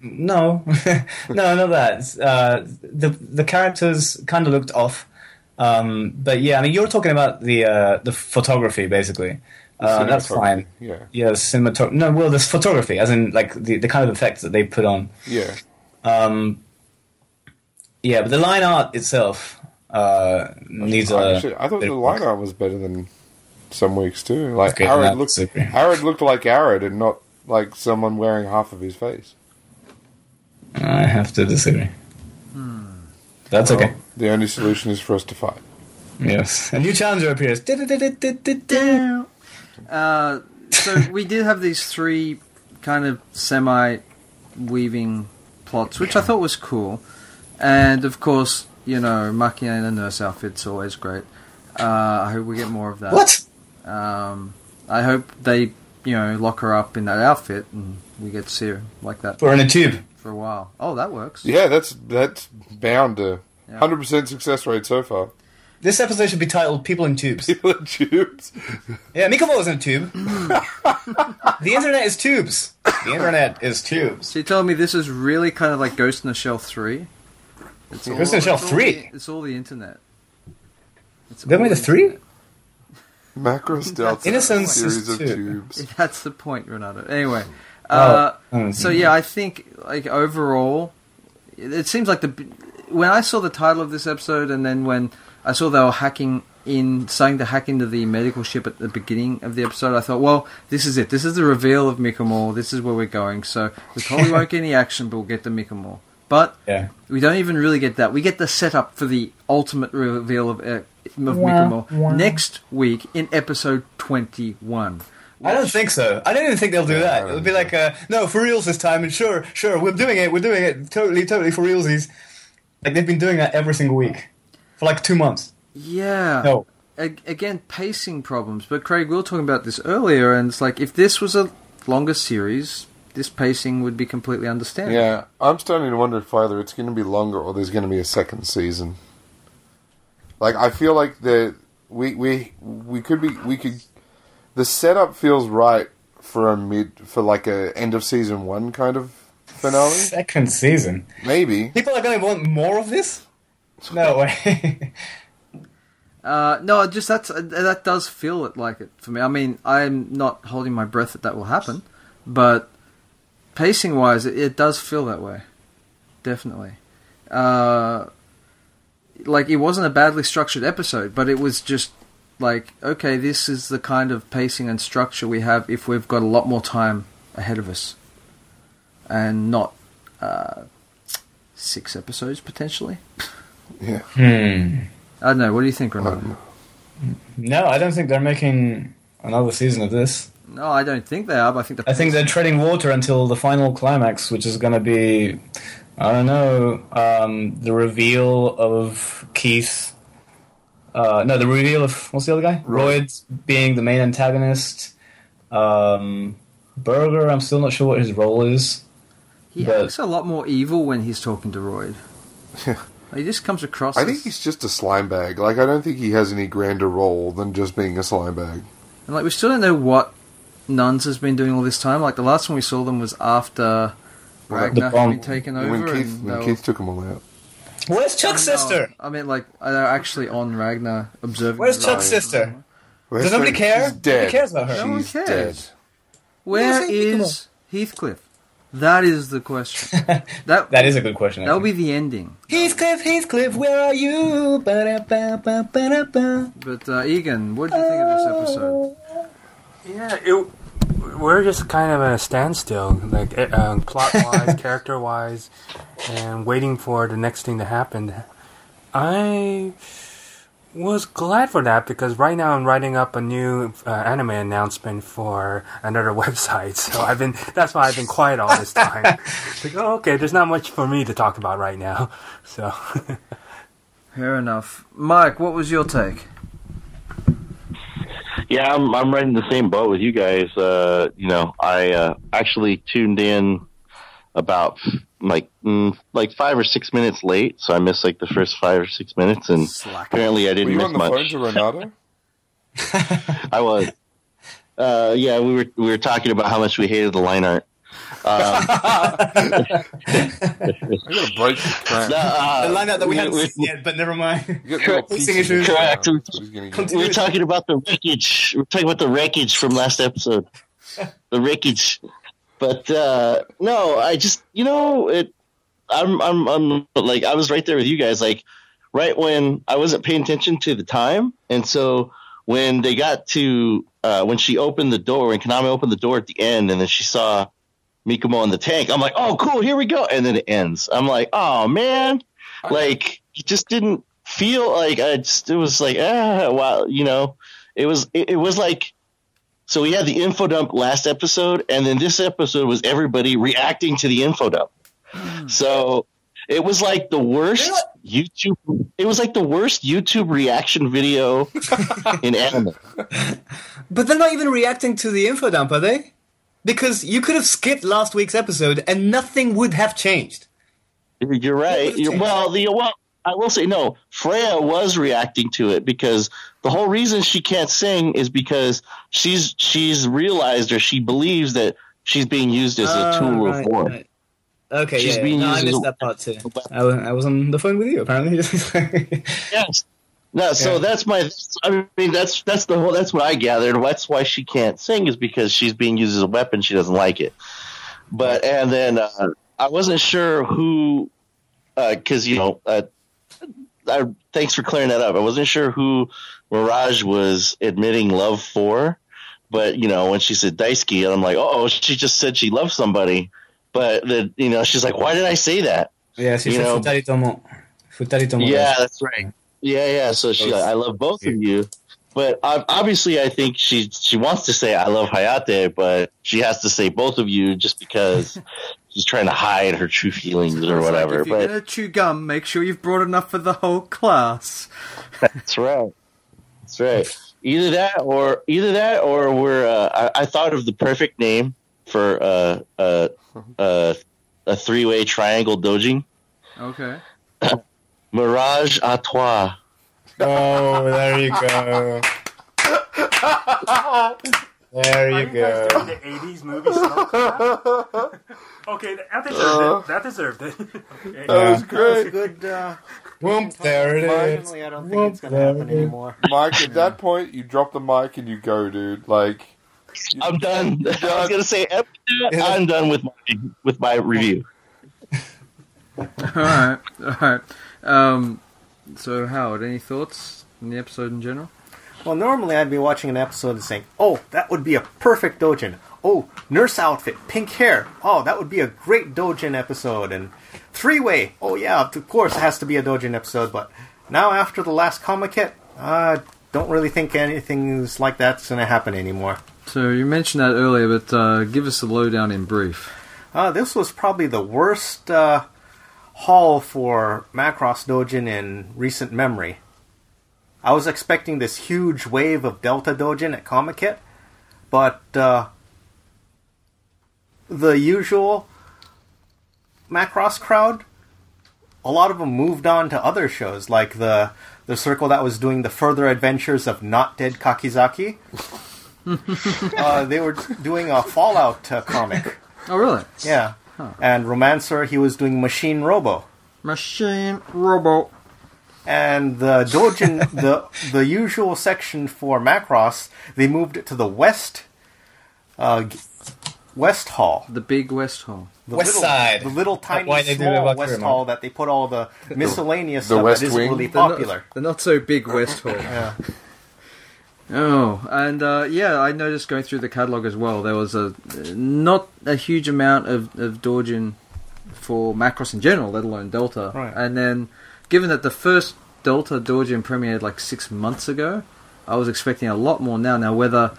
Speaker 4: No, no, not that. Uh, the the characters kind of looked off, um, but yeah, I mean, you're talking about the uh, the photography, basically. Uh, that's fine.
Speaker 2: Yeah,
Speaker 4: Yeah, cinematography. No, well, this photography, as in like the, the kind of effects that they put on.
Speaker 2: yeah.
Speaker 4: Um, yeah, but the line art itself uh, needs a.
Speaker 2: Actually, I thought the line
Speaker 4: work.
Speaker 2: art was better than some weeks too. Like
Speaker 4: Okay,
Speaker 2: Arad
Speaker 4: that's
Speaker 2: looked,
Speaker 4: super.
Speaker 2: Arad looked like Arad and not like someone wearing half of his face.
Speaker 4: I have to disagree. Hmm. That's okay.
Speaker 2: The only solution is for us to fight.
Speaker 4: Yes, a new challenger appears.
Speaker 1: Uh, so we did have these three kind of semi weaving plots, which I thought was cool. And of course, you know, Makina in a nurse outfit's always great. Uh, I hope we get more of that.
Speaker 4: What?
Speaker 1: Um, I hope they, you know, lock her up in that outfit and we get to see her like that
Speaker 4: We're in a tube.
Speaker 1: for a while. Oh, that works.
Speaker 2: Yeah, that's that's bound to
Speaker 1: Yeah.
Speaker 2: hundred percent success rate so far.
Speaker 4: This episode should be titled "People in Tubes."
Speaker 2: People in tubes.
Speaker 4: Yeah, Mikumo is in a tube. the internet is tubes. The internet is tubes.
Speaker 1: So you telling me this is really kind of like Ghost in the Shell three? It's all-
Speaker 4: Ghost in the Shell
Speaker 1: it's all
Speaker 4: 3?
Speaker 1: the- It's all the internet. It's
Speaker 4: They
Speaker 1: all
Speaker 4: made a
Speaker 1: the
Speaker 4: three?
Speaker 1: internet.
Speaker 2: Macro stealth.
Speaker 4: Innocence
Speaker 2: series
Speaker 4: is
Speaker 2: of
Speaker 4: two.
Speaker 2: tubes.
Speaker 1: That's the point, Renato. Anyway, uh,
Speaker 4: Oh.
Speaker 1: so yeah, I think like overall, it, it seems like the when I saw the title of this episode, and then when I saw they were hacking in, saying to hack into the medical ship at the beginning of the episode, I thought, well, this is it. This is the reveal of Mikumo. This is where we're going. So we probably won't get any action, but we'll get the Mikumo. But
Speaker 4: Yeah.
Speaker 1: we don't even really get that. We get the setup for the ultimate reveal of, uh, of Mikumo next week in episode 21.
Speaker 4: I don't think so. I don't even think they'll do
Speaker 2: Yeah,
Speaker 4: that. It'll be like, uh, no, for reals this time, and sure, sure, we're doing it, we're doing it, totally, totally for realsies. Like they've been doing that every single week for like two months.
Speaker 1: Yeah.
Speaker 4: No,
Speaker 1: A- again, pacing problems. But Craig, we were talking about this earlier, and it's like if this was a longer series, this pacing would be completely understandable.
Speaker 2: Yeah, I'm starting to wonder if either it's going to be longer or there's going to be a second season. Like I feel like the we we we could be we could the setup feels right for a mid for like a end of season one kind of finale.
Speaker 4: second season.
Speaker 2: Maybe
Speaker 4: People are going to want more of this. No way.
Speaker 1: Uh, no, just that's that does feel it like it for me. I mean, I'm not holding my breath that that will happen, but pacing wise, it, it does feel that way. Definitely. Uh, like it wasn't a badly structured episode, but it was just like okay, this is the kind of pacing and structure we have if we've got a lot more time ahead of us, and not uh, six episodes potentially.
Speaker 2: yeah.
Speaker 4: hmm.
Speaker 1: I don't know. What do you think, Renato?
Speaker 2: Um,
Speaker 4: No, I don't think they're making another season of this.
Speaker 1: No, I don't think they are. But I think the
Speaker 4: I think they're treading water until the final climax, which is going to be, I don't know, um, the reveal of Keith. Uh, no, the reveal of what's the other guy? Roid being the main antagonist. Um, Berger, I'm still not sure what his role is.
Speaker 1: he
Speaker 4: but-
Speaker 1: acts a lot more evil when he's talking to Roid. He just comes across.
Speaker 2: I
Speaker 1: as,
Speaker 2: think he's just a slime bag. Like I don't think he has any grander role than just being a slime bag.
Speaker 1: and like we still don't know what NUNS has been doing all this time. Like the last one we saw them was after
Speaker 2: Well,
Speaker 1: Ragna had been taken over.
Speaker 2: when Keith
Speaker 1: and
Speaker 2: when
Speaker 1: they
Speaker 2: Keith took them all out.
Speaker 4: Where's Chuck's
Speaker 1: were-
Speaker 4: sister?
Speaker 1: No, I mean, like they're actually on Ragna observing.
Speaker 4: Where's
Speaker 1: the-
Speaker 4: Chuck's sister?
Speaker 2: Where's
Speaker 4: Does nobody
Speaker 2: Drake?
Speaker 4: care?
Speaker 2: She's dead.
Speaker 4: Nobody cares about her.
Speaker 1: No one cares.
Speaker 2: dead.
Speaker 4: Where's Heathcliff?
Speaker 1: That is the question. that
Speaker 4: That is a good question.
Speaker 1: that'll be the ending.
Speaker 4: Heathcliff, Heathcliff, where are you? Ba-da-ba-ba-ba-da-ba.
Speaker 1: But uh, Egan, what did you think of this episode?
Speaker 6: Yeah, it, we're just kind of at a standstill, like uh, plot wise, character wise, and waiting for the next thing to happen. I was glad for that because right now I'm writing up a new uh, anime announcement for another website. So I've been that's why I've been quiet all this time. like, oh, okay, there's not much for me to talk about right now. So
Speaker 1: Fair enough. Mike, what was your take?
Speaker 5: Yeah, I'm I'm right in the same boat with you guys. Uh, you know, I uh, actually tuned in about like mm, like five or six minutes late, so I missed like the first five or six minutes, and
Speaker 1: Slack.
Speaker 5: apparently I didn't miss much.
Speaker 2: you
Speaker 5: miss
Speaker 2: on the phone
Speaker 5: much.
Speaker 2: to Renato?
Speaker 5: I was. Uh, yeah, we were we were talking about how much we hated the line art. Um,
Speaker 2: I gotta break the cramp.
Speaker 5: no, uh,
Speaker 4: The lineup that we hadn't
Speaker 5: we-
Speaker 4: seen yet, but never mind.
Speaker 5: Correct.
Speaker 2: little
Speaker 4: Pacing
Speaker 2: pieces of
Speaker 4: issues.
Speaker 5: Correct.
Speaker 2: cramp. That's what he's gonna get.
Speaker 5: we were talking about the wreckage. We're talking about the wreckage from last episode. The wreckage. But uh no, I just you know it. I'm I'm I'm like I was right there with you guys. Like right when I wasn't paying attention to the time, and so when they got to uh when she opened the door, when Kaname opened the door at the end, and then she saw Mikumo in the tank, I'm like, oh cool, here we go, and then it ends. I'm like, oh man, like it just didn't feel like I just it was like ah wow you know it was it, it was like so we had the info dump last episode and then this episode was everybody reacting to the info dump. Hmm. So it was like the worst youtube it was like the worst youtube reaction video in anime.
Speaker 4: But they're not even reacting to the info dump, are they? Because you could have skipped last week's episode and nothing would have changed.
Speaker 5: you're right. You're, well the well I will say no. Freya was reacting to it because the whole reason she can't sing is because she's she's realized or she believes that she's being used as a
Speaker 4: Oh,
Speaker 5: tool
Speaker 4: right,
Speaker 5: of war.
Speaker 4: right. Okay,
Speaker 5: She's
Speaker 4: yeah,
Speaker 5: being
Speaker 4: no, I
Speaker 5: used as
Speaker 4: missed
Speaker 5: a-
Speaker 4: that part too. I was, I was on the phone with you apparently.
Speaker 5: Yes. No, so
Speaker 4: Yeah.
Speaker 5: that's my. I mean, that's that's the whole. That's what I gathered. That's why she can't sing is because she's being used as a weapon. She doesn't like it. But and then uh, I wasn't sure who, because you know, uh, I, thanks for clearing that up. I wasn't sure who Mirage was admitting love for, but you know, when she said Daisuki, and I'm like, oh, she just said she loves somebody. But the, you know, she's like, why did I say that?
Speaker 4: yeah, she
Speaker 5: You
Speaker 4: said
Speaker 5: know-
Speaker 4: Futari Tomo. Futari
Speaker 5: Yeah, that's right. Yeah, yeah. So she, I love both of you, but obviously, I think she she wants to say I love Hayate, but she has to say both of you just because she's trying to hide her true feelings or
Speaker 1: It's like,
Speaker 5: whatever.
Speaker 1: if you're
Speaker 5: but
Speaker 1: gonna chew gum, make sure you've brought enough for the whole class.
Speaker 5: that's right. That's right. Either that, or either that, or we're. Uh, I, I thought of the perfect name for uh, uh, uh, a three way triangle dojing.
Speaker 1: Okay.
Speaker 5: Mirage à toi.
Speaker 4: Oh, there you go. there you
Speaker 6: Are you guys
Speaker 4: go.
Speaker 6: doing the 80s movie Snow Crash? Okay, that deserved it. That deserved it. Okay.
Speaker 2: That was
Speaker 3: That's a
Speaker 2: great.
Speaker 3: good. Uh,
Speaker 4: Whoop, there it is.
Speaker 3: Unfortunately, I don't think it's going to happen anymore.
Speaker 2: Mike, at that point, you drop the mic and you go, dude. Like,
Speaker 5: I'm done. I was gonna say I'm done with my with my review.
Speaker 1: all right. All right. Um, so Howard, any thoughts on the episode in general?
Speaker 3: Well, normally I'd be watching an episode and saying, "Oh, that would be a perfect Dojin." Oh, nurse outfit, pink hair. Oh, that would be a great Dojin episode. And three way. Oh yeah, of course it has to be a Dojin episode. But now after the last Comiket, I don't really think anything like that's going to happen anymore.
Speaker 1: So you mentioned that earlier, but uh, give us the lowdown in brief.
Speaker 3: Uh, this was probably the worst uh, haul for Macross Dojin in recent memory. I was expecting this huge wave of Delta Dojin at Comiket, but uh, the usual Macross crowd, a lot of them moved on to other shows, like the the circle that was doing the further adventures of Not Dead Kakizaki. uh, they were doing a Fallout uh, comic.
Speaker 1: Oh, really?
Speaker 3: Yeah. And Romancer, he was doing Machine Robo.
Speaker 1: Machine Robo.
Speaker 3: And the Dojin, the the usual section for Macross, they moved it to the west, uh, west hall.
Speaker 1: The big West Hall.
Speaker 3: The
Speaker 4: West
Speaker 3: little,
Speaker 4: side.
Speaker 3: the little tiny
Speaker 4: why they do
Speaker 3: small
Speaker 4: about
Speaker 3: west
Speaker 4: Grandma.
Speaker 3: hall that they put all the miscellaneous
Speaker 2: the
Speaker 3: stuff
Speaker 2: West
Speaker 3: that isn't
Speaker 2: Wing?
Speaker 3: really
Speaker 1: The not-
Speaker 3: popular.
Speaker 1: The not so big West Hall.
Speaker 3: Yeah.
Speaker 1: Oh, and uh, yeah, I noticed going through the catalog as well. There was a not a huge amount of of Dojin for Macross in general, let alone Delta.
Speaker 3: Right.
Speaker 1: And then, given that the first Delta Dojin premiered like six months ago, I was expecting a lot more now. Now, whether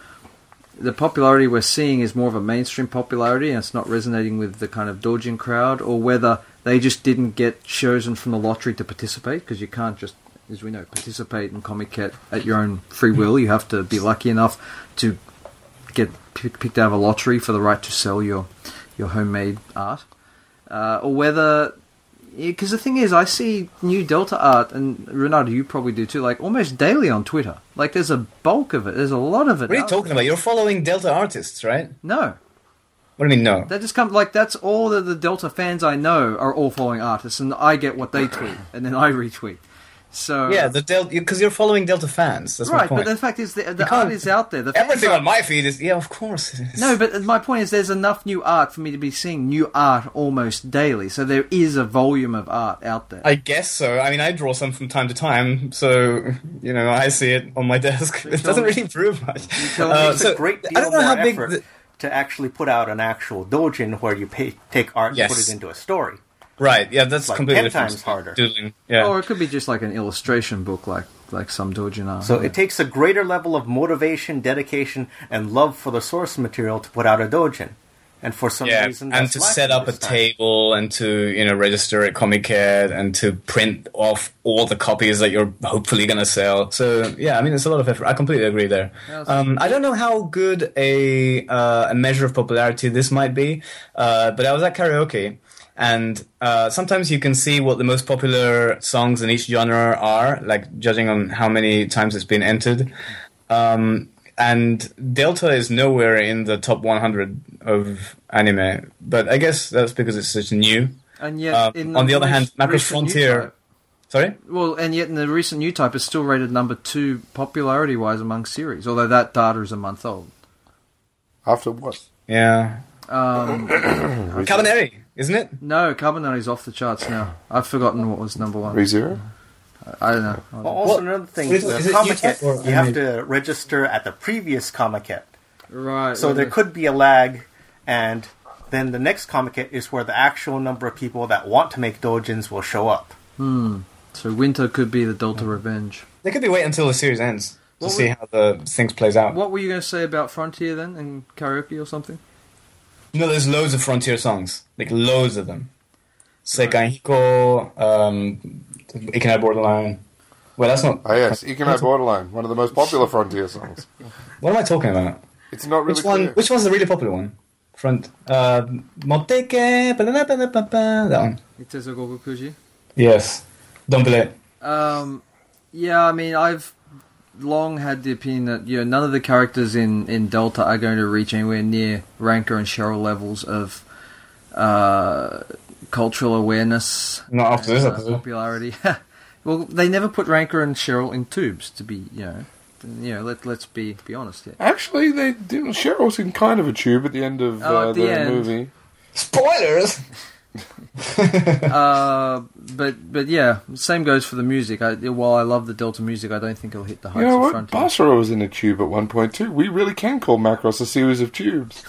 Speaker 1: the popularity we're seeing is more of a mainstream popularity and it's not resonating with the kind of Dojin crowd, or whether they just didn't get chosen from the lottery to participate because you can't just, as we know, participate in Comiket at your own free will. You have to be lucky enough to get picked out of a lottery for the right to sell your your homemade art, uh, or whether because the thing is, I see new Delta art, and Renato, you probably do too, like almost daily on Twitter. Like there's a bulk of it. There's a lot of it.
Speaker 4: What are you talking about? You're following Delta artists, right?
Speaker 1: No,
Speaker 4: What do you mean, no?
Speaker 1: that just comes like that's all that the Delta fans I know are all following artists, and I get what they tweet, and then I retweet. So
Speaker 4: Yeah, the Delta because you're following Delta fans. That's my
Speaker 1: right. But the fact is, the, the art is out there. The
Speaker 4: Everything
Speaker 1: are-
Speaker 4: on my feed is yeah, of course. it is.
Speaker 1: No, but my point is, there's enough new art for me to be seeing new art almost daily. So there is a volume of art out there.
Speaker 4: I guess so. I mean, I draw some from time to time, so you know, I see it on my desk. It doesn't really prove much. Uh,
Speaker 3: It's
Speaker 4: so,
Speaker 3: a great deal
Speaker 4: I don't know how big. The,
Speaker 3: to actually put out an actual Dojin where you pay, take art
Speaker 4: Yes.
Speaker 3: and put it into a story.
Speaker 4: Right? Yeah, that's
Speaker 3: like
Speaker 4: completely
Speaker 3: 10
Speaker 4: different.
Speaker 3: times harder.
Speaker 4: Doodling. Yeah.
Speaker 1: Or it could be just like an illustration book, like like some Dojin art.
Speaker 3: So it takes a greater level of motivation, dedication, and love for the source material to put out a Dojin. And for some
Speaker 4: yeah,
Speaker 3: reason,
Speaker 4: and to set up a
Speaker 3: time.
Speaker 4: table and to you know register at Comiket and to print off all the copies that you're hopefully going to sell. So yeah, I mean it's a lot of effort. I completely agree there. Um, I don't know how good a uh, a measure of popularity this might be, uh, but I was at karaoke and uh, sometimes you can see what the most popular songs in each genre are, like judging on how many times it's been entered. Um, and Delta is nowhere in the top 100 of anime, but I guess that's because it's such new.
Speaker 1: And yet,
Speaker 4: Um,
Speaker 1: in
Speaker 4: on the other hand,
Speaker 1: rec-
Speaker 4: Macross Frontier- Sorry.
Speaker 1: well, and yet in the recent Newtype is still rated number two popularity-wise among series, although that data is a month old.
Speaker 2: After what?
Speaker 4: Yeah.
Speaker 1: Um,
Speaker 4: Kabaneri, isn't it?
Speaker 1: no, Kabaneri's off the charts now. I've forgotten what was number one.
Speaker 2: ReZero?
Speaker 1: I don't know.
Speaker 3: Well, also
Speaker 4: What-
Speaker 3: another thing,
Speaker 4: what is-
Speaker 3: the
Speaker 4: is it
Speaker 3: Comiket,
Speaker 4: Utah or
Speaker 3: you have to register at the previous Comiket.
Speaker 1: Right.
Speaker 3: So
Speaker 1: well,
Speaker 3: there could be a lag, and then the next Comiket is where the actual number of people that want to make dojins will show up. Hmm.
Speaker 1: So winter could be the Delta Revenge.
Speaker 4: They could be waiting until the series ends to
Speaker 1: What
Speaker 4: see
Speaker 1: would-
Speaker 4: how the things plays out.
Speaker 1: What were you going to say about Frontier then, and karaoke or something?
Speaker 4: You know, there's loads of Frontier songs, like loads of them. Seikan Hiko, um, Ikenai Borderline. Well, that's not.
Speaker 2: Oh, yes. Ikenai Borderline, one of the most popular Frontier songs.
Speaker 4: What am I talking about?
Speaker 2: It's not really
Speaker 4: Which one?
Speaker 2: clear.
Speaker 4: Which one's the really popular one? Front. Uh, Monteke. ba-da-da-ba-da-ba-ba, That one.
Speaker 1: Itezo Gogokuji.
Speaker 4: Yes. Don't believe it.
Speaker 1: Um, yeah, I mean, I've long had the opinion that you know none of the characters in, in Delta are going to reach anywhere near Ranka and Sheryl levels of uh, cultural awareness,
Speaker 4: Not after this
Speaker 1: uh,
Speaker 4: episode.
Speaker 1: popularity. well, they never put Ranka and Sheryl in tubes. To be, you know, you know, let let's be be honest here.
Speaker 2: Actually, they didn't. Sheryl's in kind of a tube at the end of
Speaker 1: Oh,
Speaker 2: uh,
Speaker 1: at the
Speaker 2: the
Speaker 1: end.
Speaker 2: movie.
Speaker 4: Spoilers!
Speaker 1: uh, but but yeah, same goes for the music. I, while I love the Delta music, I don't think it'll hit the heights
Speaker 2: You know
Speaker 1: of
Speaker 2: what?
Speaker 1: Frontier.
Speaker 2: Basara was in a tube at one point too. We really can call Macross a series of tubes.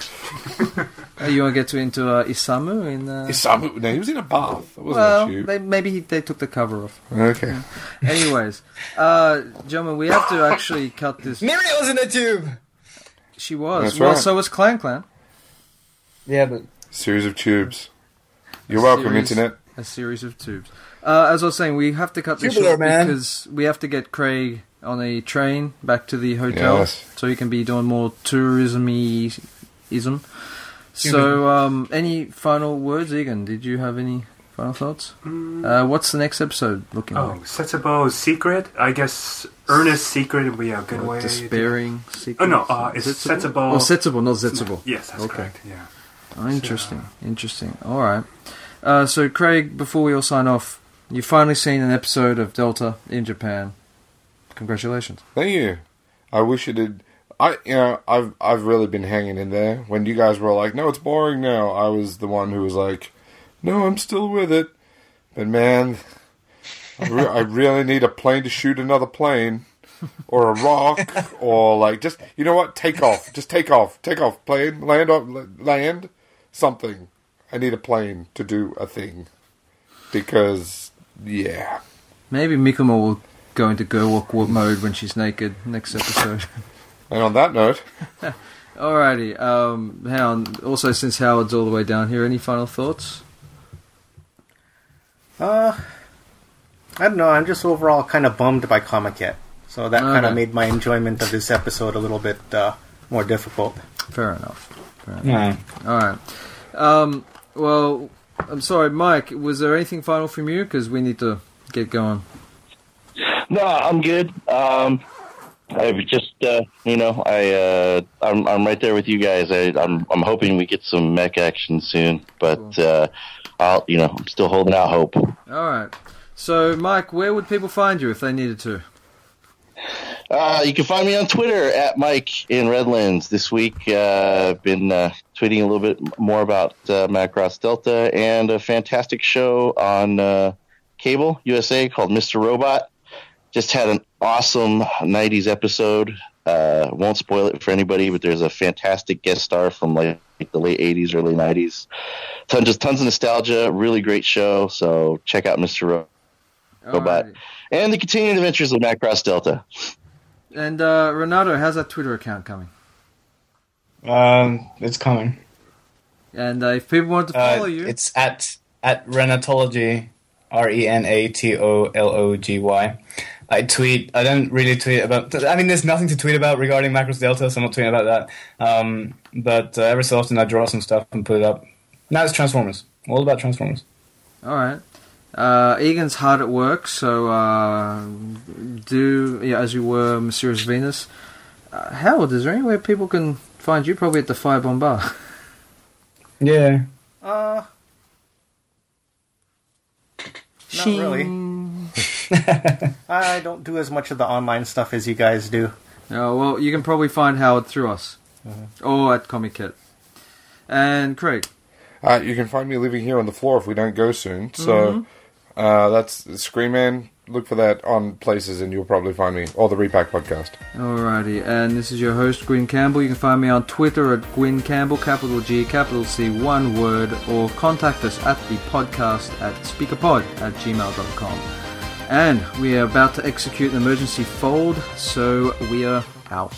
Speaker 1: Uh, you want to get to into uh, Isamu in? Uh,
Speaker 2: Isamu, no, he was in a bath. That wasn't
Speaker 1: well,
Speaker 2: a tube.
Speaker 1: they, maybe he, they took the cover off.
Speaker 2: Okay.
Speaker 1: Anyways, uh, gentlemen, we have to actually cut this.
Speaker 4: Miri was in a tube!
Speaker 1: She was.
Speaker 2: That's
Speaker 1: well,
Speaker 2: right.
Speaker 1: so was Clan Clan.
Speaker 4: Yeah, but.
Speaker 2: Series of tubes. You're welcome,
Speaker 1: series-
Speaker 2: Internet.
Speaker 1: A series of tubes. Uh, as I was saying, we have to cut this
Speaker 4: Tubular,
Speaker 1: short
Speaker 4: man.
Speaker 1: because we have to get Craig on a train back to the hotel,
Speaker 2: Yes.
Speaker 1: so he can be doing more tourism-y ism. So, um, any final words, Egan? Did you have any final thoughts? Uh, what's the next episode looking
Speaker 6: Oh,
Speaker 1: like?
Speaker 6: Setsubo's secret. I guess Ernest's secret would be a good way. to-
Speaker 1: Despairing secret.
Speaker 6: Oh no, uh, it's Setsubo.
Speaker 1: Oh, Setsubo, not Zetsubo.
Speaker 6: Yes, that's
Speaker 1: Okay.
Speaker 6: correct. Yeah.
Speaker 1: Oh, interesting, interesting. All right. Uh, so, Craig, before we all sign off, you've finally seen an episode of Delta in Japan. Congratulations.
Speaker 2: Thank you. I wish it had. I you know I've I've really been hanging in there. When you guys were like, "No, it's boring now," I was the one who was like, "No, I'm still with it." But man, I, re- I really need a plane to shoot another plane, or a rock, or like just you know what? Take off. Just take off. Take off. Plane land on land something. I need a plane to do a thing because yeah.
Speaker 1: Maybe Mikumo will go into Gerwalk mode when she's naked next episode.
Speaker 2: And on that note,
Speaker 1: Alrighty. Um, hang on. Also, since Howard's all the way down here, any final thoughts?
Speaker 3: Uh, I don't know. I'm just overall kind of bummed by Comic Comiket, so that kind of made my enjoyment of this episode a little bit uh, more difficult.
Speaker 1: Fair enough.
Speaker 4: Yeah.
Speaker 1: All right. Um, well, I'm sorry, Mike. Was there anything final from you? Because we need to get going.
Speaker 5: No, I'm good. Um, I've just, uh, you know, I, uh, I'm, I'm right there with you guys. I, I'm, I'm hoping we get some mech action soon, but, uh, I'll, you know, I'm still holding out hope.
Speaker 1: All right. So, Mike, where would people find you if they needed to?
Speaker 5: Uh, you can find me on Twitter at Mike in Redlands. This week, uh, I've been uh, tweeting a little bit more about uh, Macross Delta and a fantastic show on uh, cable USA called Mr. Robot. Just had an awesome 90s episode. Uh, won't spoil it for anybody, but there's a fantastic guest star from like the late 80s, early 90s. Tons, just tons of nostalgia. Really great show. So check out Mr. Ro- Robot
Speaker 1: Alrighty.
Speaker 5: and the continuing adventures of Macross Delta.
Speaker 1: And uh, Renato, how's that Twitter account coming?
Speaker 4: Um, it's coming.
Speaker 1: And uh, if people want to
Speaker 4: Uh,
Speaker 1: follow you,
Speaker 4: It's at at Renatology, R E N A T O L O G Y. I tweet. I don't really tweet about. I mean, there's nothing to tweet about regarding Macross Delta, so I'm not tweeting about that. Um, but uh, every so often I draw some stuff and put it up. Now it's Transformers. All about Transformers.
Speaker 1: All right. Uh, Egan's hard at work, so uh, do yeah, as you were, Mysterious Venus. Uh, Howard, is there any way people can find you? Probably at the Firebomb Bar.
Speaker 4: Yeah.
Speaker 3: Uh, not really. I don't do as much of the online stuff as you guys do.
Speaker 1: Oh, well, you can probably find Howard through us. Or at Comiket. And Craig.
Speaker 2: Uh, you can find me living here on the floor if we don't go soon. So uh, that's Scream Man. Look for that on places, and you'll probably find me or the Repack podcast.
Speaker 1: Alrighty, and this is your host, Gwyn Campbell. You can find me on Twitter at Gwyn Campbell, capital G, capital C, one word, or contact us at the podcast at speakerpod at gmail.com. And we are about to execute an emergency fold, so we are out.